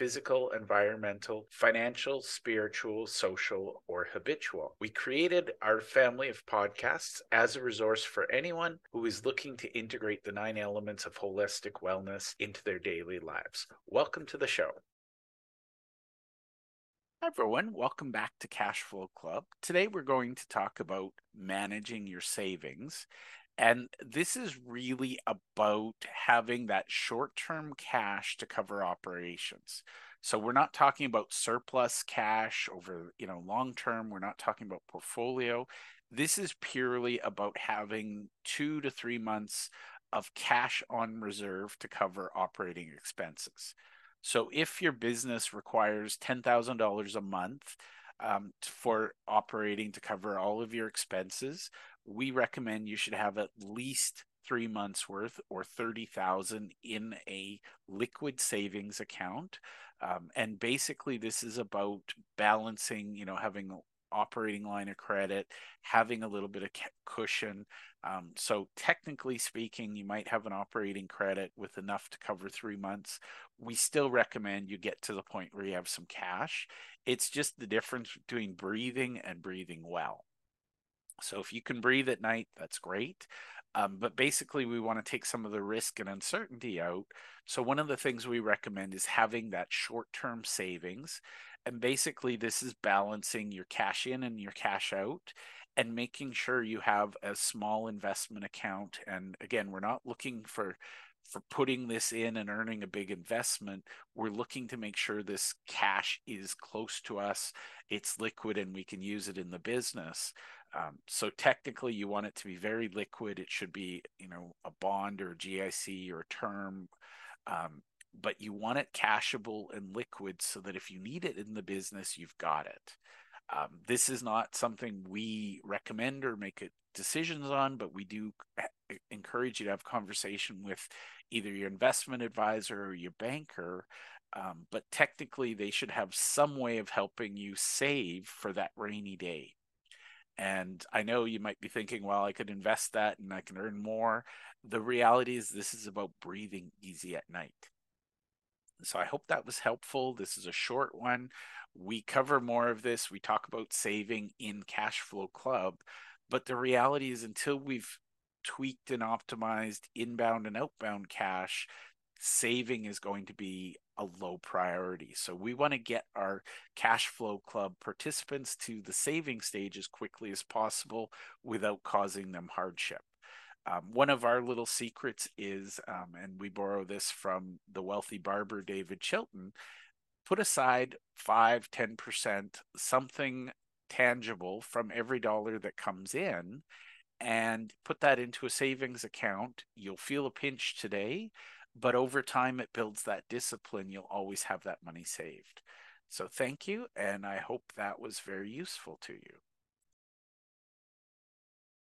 physical, environmental, financial, spiritual, social, or habitual. We created our family of podcasts as a resource for anyone who is looking to integrate the nine elements of holistic wellness into their daily lives. Welcome to the show. Hi, everyone. Welcome back to Cash Flow Club. Today, we're going to talk about managing your savings. And this is really about having that short term cash to cover operations. So we're not talking about surplus cash over, you know, long term. We're not talking about portfolio. This is purely about having two to three months of cash on reserve to cover operating expenses. So if your business requires $10,000 a month um, for operating to cover all of your expenses, we recommend you should have at least three months worth or 30,000 in a liquid savings account. Um, and basically this is about balancing, you know, having operating line of credit, having a little bit of cushion. Um, so, technically speaking, you might have an operating credit with enough to cover three months. We still recommend you get to the point where you have some cash. It's just the difference between breathing and breathing well. So, if you can breathe at night, that's great. Um, but basically, we want to take some of the risk and uncertainty out. So, one of the things we recommend is having that short term savings and basically, this is balancing your cash in and your cash out and making sure you have a small investment account. And again, we're not looking for for putting this in and earning a big investment. We're looking to make sure this cash is close to us it's liquid and we can use it in the business. Um, so technically you want it to be very liquid. It should be you know a bond or a gic or a term. Um, but you want it cashable and liquid so that if you need it in the business, you've got it. Um, this is not something we recommend or make decisions on, but we do encourage you to have conversation with either your investment advisor or your banker. Um, but technically, they should have some way of helping you save for that rainy day. And I know you might be thinking, well, I could invest that and I can earn more. The reality is, this is about breathing easy at night. So I hope that was helpful. This is a short one. We cover more of this. We talk about saving in Cash Flow Club. But the reality is, until we've tweaked and optimized inbound and outbound cash, saving is going to be a low priority. So we want to get our cash flow club participants to the saving stage as quickly as possible without causing them hardship. Um, one of our little secrets is, um, and we borrow this from the wealthy barber David Chilton, put aside 5, 10%, something tangible from every dollar that comes in and put that into a savings account. You'll feel a pinch today, but over time it builds that discipline. You'll always have that money saved. So thank you, and I hope that was very useful to you.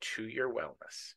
to your wellness.